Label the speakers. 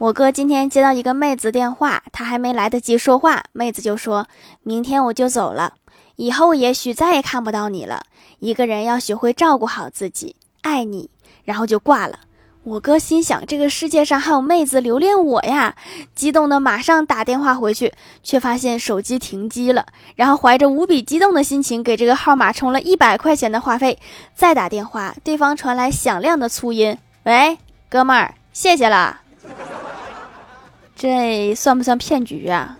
Speaker 1: 我哥今天接到一个妹子电话，他还没来得及说话，妹子就说明天我就走了，以后也许再也看不到你了。一个人要学会照顾好自己，爱你，然后就挂了。我哥心想，这个世界上还有妹子留恋我呀，激动的马上打电话回去，却发现手机停机了。然后怀着无比激动的心情，给这个号码充了一百块钱的话费，再打电话，对方传来响亮的粗音：“喂，哥们儿，谢谢了。”这算不算骗局啊？